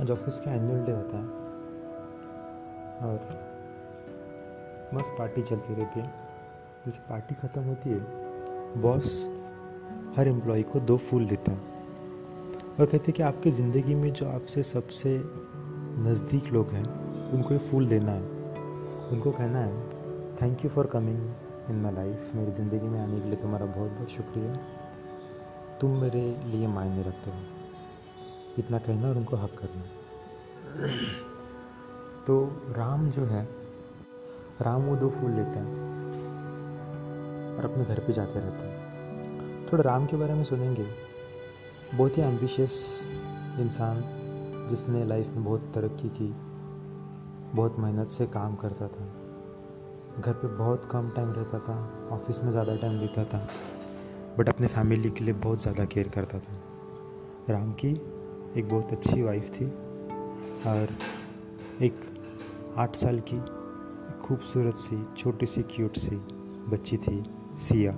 आज ऑफ़िस का annual day होता है। और मस्त पार्टी चलती रहती है। जैसे पार्टी ख़त्म होती है बॉस हर एम्प्लॉय को दो फूल देता है। और कहते हैं कि आपकी ज़िंदगी में जो आपसे सबसे नज़दीक लोग हैं, उनको ये फूल देना है। उनको कहना है thank you for coming in my life मेरी ज़िंदगी में आने के लिए तुम्हारा बहुत बहुत शुक्रिया। तुम मेरे लिए मायने रखते हो। इतना कहना और उनको हक करना। तो राम जो है, राम वो दो फूल लेते हैं और अपने घर पे जाते रहते हैं। थोड़ा राम के बारे में सुनेंगे। बहुत ही एम्बिशियस इंसान जिसने लाइफ में बहुत तरक्की की, बहुत मेहनत से काम करता था। घर पे बहुत कम टाइम रहता था ऑफ़िस में ज़्यादा टाइम देता था बट अपने फैमिली के लिए बहुत ज़्यादा केयर करता था। राम की एक बहुत अच्छी वाइफ थी। और एक आठ साल की खूबसूरत सी, छोटी सी क्यूट सी बच्ची थी सिया।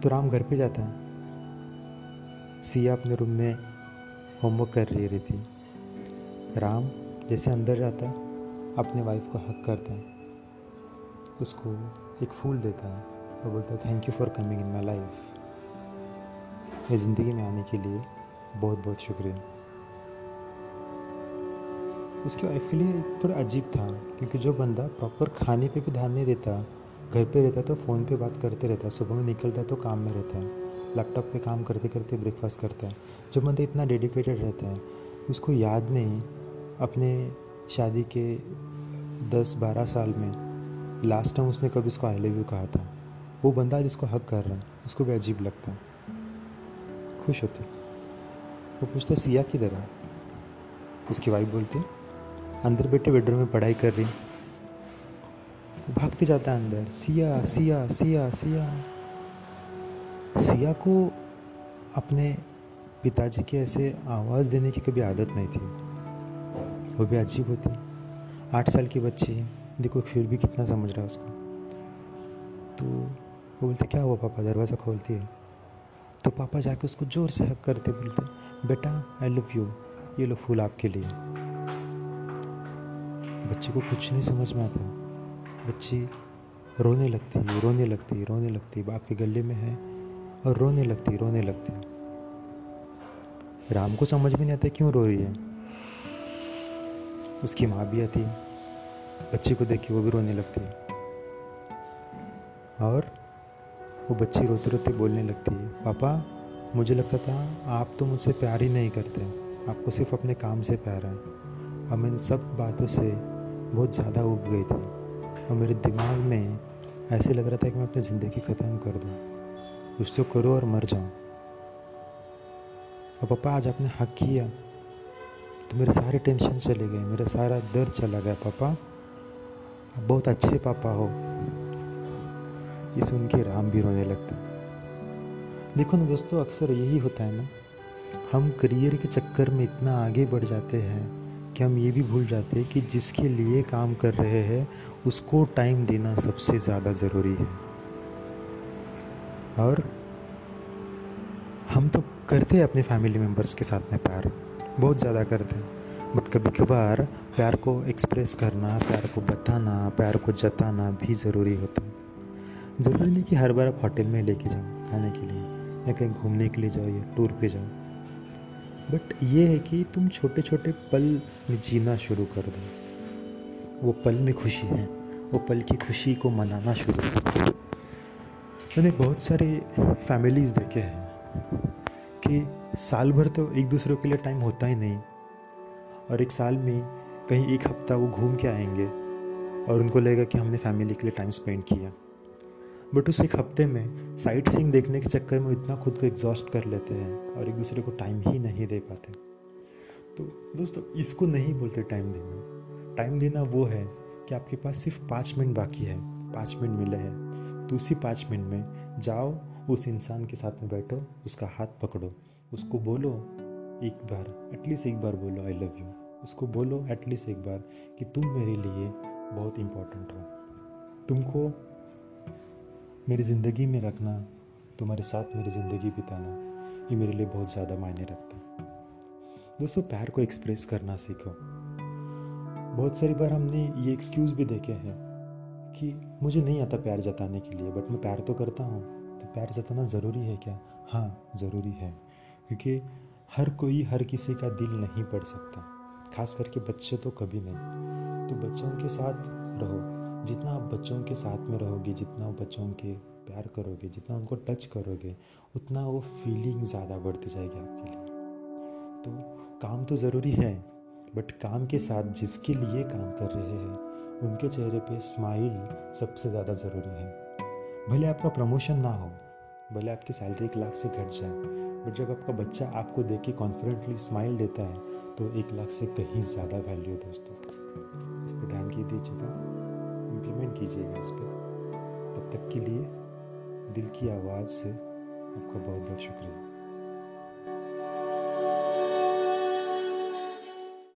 तो राम घर पे जाता है। सिया अपने रूम में होमवर्क कर रही रही थी राम जैसे अंदर जाता है, अपने वाइफ को हक करता है। उसको एक फूल देता है और बोलता है thank you for coming in my life मेरी ज़िंदगी में आने के लिए बहुत बहुत शुक्रिया। उसकी वाइफ के लिए थोड़ा अजीब था, क्योंकि जो बंदा प्रॉपर खाने पे भी ध्यान नहीं देता, घर पे रहता तो फ़ोन पे बात करते रहता, सुबह में निकलता तो काम में रहता है लैपटॉप पे काम करते करते ब्रेकफास्ट करता है जो बंदा इतना डेडिकेटेड रहता है, उसको याद नहीं अपने शादी के दस बारह साल में लास्ट टाइम उसने कभी उसको आई लव यू कहा था। वो बंदा जिसको हक कर रहा है, उसको भी अजीब लगता। खुश होते। वो पूछता, सिया किधर है? उसकी वाइफ बोलती अंदर बैठे बेडरूम में पढ़ाई कर रही। भागते जाता है अंदर। सिया सिया सिया सिया। सिया को अपने पिताजी के ऐसे आवाज़ देने की कभी आदत नहीं थी। वो भी अजीब होती। आठ साल की बच्ची है। देखो, फिर भी कितना समझ रहा है उसको। तो वो बोलते, क्या हुआ पापा? दरवाज़ा खोलती है? तो पापा जाके उसको ज़ोर से हक करते बोलते, बेटा आई लव यू ये लो फूल आपके लिए। बच्चे को कुछ नहीं समझ में आता बच्ची रोने लगती है, रोने लगती है, रोने लगती बाप के गले में है और रोने लगती रोने लगती राम को समझ में नहीं आता क्यों रो रही है। उसकी माँ भी आती बच्ची को देखी वो भी रोने लगती और वो बच्ची रोते रोते बोलने लगती है, पापा, मुझे लगता था आप तो मुझसे प्यार ही नहीं करते। आपको सिर्फ़ अपने काम से प्यार है। हम इन सब बातों से बहुत ज़्यादा उब गई थी। और मेरे दिमाग में ऐसे लग रहा था कि मैं अपनी ज़िंदगी ख़त्म कर दूँ। कुछ तो करो और मर जाऊँ। और पापा आज आपने हक किया। तो मेरे सारे टेंशन चले गए, मेरा सारा दर्द चला गया। पापा, आप बहुत अच्छे पापा हो। ये सुन के राम भी रोने लगता। देखो ना दोस्तों, अक्सर यही होता है ना, हम करियर के चक्कर में इतना आगे बढ़ जाते हैं। कि हम ये भी भूल जाते हैं कि जिसके लिए काम कर रहे हैं, उसको टाइम देना सबसे ज़्यादा ज़रूरी है। और हम तो करते हैं अपने फैमिली मेंबर्स के साथ में प्यार, बहुत ज़्यादा करते हैं। बट कभी कभार प्यार को एक्सप्रेस करना, प्यार को बताना, प्यार को जताना भी ज़रूरी होता है। ज़रूरी नहीं कि हर बार आप होटल में लेके जाओ, खाने के लिए, या कहीं घूमने के लिए जाओ, या टूर पे जाओ। बट ये है कि तुम छोटे छोटे पल में जीना शुरू कर दो। वो पल में खुशी है, वो पल की खुशी को मनाना शुरू कर दो। मैंने बहुत सारे फैमिलीज़ देखे हैं कि साल भर तो एक दूसरे के लिए टाइम होता ही नहीं और एक साल में कहीं एक हफ़्ता वो घूम के आएँगे और उनको लगेगा कि हमने फैमिली के लिए टाइम स्पेंड किया। बट उस एक हफ़्ते में साइट सीइंग देखने के चक्कर में इतना खुद को एग्जॉस्ट कर लेते हैं और एक दूसरे को टाइम ही नहीं दे पाते। तो दोस्तों, इसको नहीं बोलते टाइम देना। टाइम देना वो है कि आपके पास सिर्फ़ पाँच मिनट बाकी है, पाँच मिनट मिले हैं। तो उसी पाँच मिनट में जाओ, उस इंसान के साथ में बैठो, उसका हाथ पकड़ो, उसको बोलो एक बार एटलीस्ट एक बार बोलो आई लव यू उसको बोलो एटलीस्ट एक बार कि तुम मेरे लिए बहुत इम्पोर्टेंट हो। तुमको मेरी ज़िंदगी में रखना, तुम्हारे साथ मेरी ज़िंदगी बिताना, ये मेरे लिए बहुत ज़्यादा मायने रखता है। दोस्तों, प्यार को एक्सप्रेस करना सीखो। बहुत सारी बार हमने ये एक्सक्यूज़ भी देखे हैं कि मुझे नहीं आता प्यार जताने के लिए बट मैं प्यार तो करता हूँ तो प्यार जताना ज़रूरी है क्या? हाँ ज़रूरी है, क्योंकि हर कोई हर किसी का दिल नहीं पढ़ सकता, खास करके बच्चे तो कभी नहीं। तो बच्चों के साथ रहो। जितना आप बच्चों के साथ में रहोगे, जितना आप बच्चों के प्यार करोगे, जितना उनको टच करोगे, उतना वो फीलिंग ज़्यादा बढ़ती जाएगी आपके लिए। तो काम तो ज़रूरी है बट काम के साथ जिसके लिए काम कर रहे हैं, उनके चेहरे पे स्माइल सबसे ज़्यादा ज़रूरी है। भले आपका प्रमोशन ना हो, भले आपकी सैलरी एक लाख से घट जाए बट जब आपका बच्चा आपको देख के कॉन्फिडेंटली स्माइल देता है तो एक लाख से कहीं ज़्यादा वैल्यू है दोस्तों। इस पर ध्यान की दीजिएगा इम्प्लीमेंट कीजिएगा इस पर तब तक के लिए दिल की आवाज़ से आपका बहुत बहुत शुक्रिया।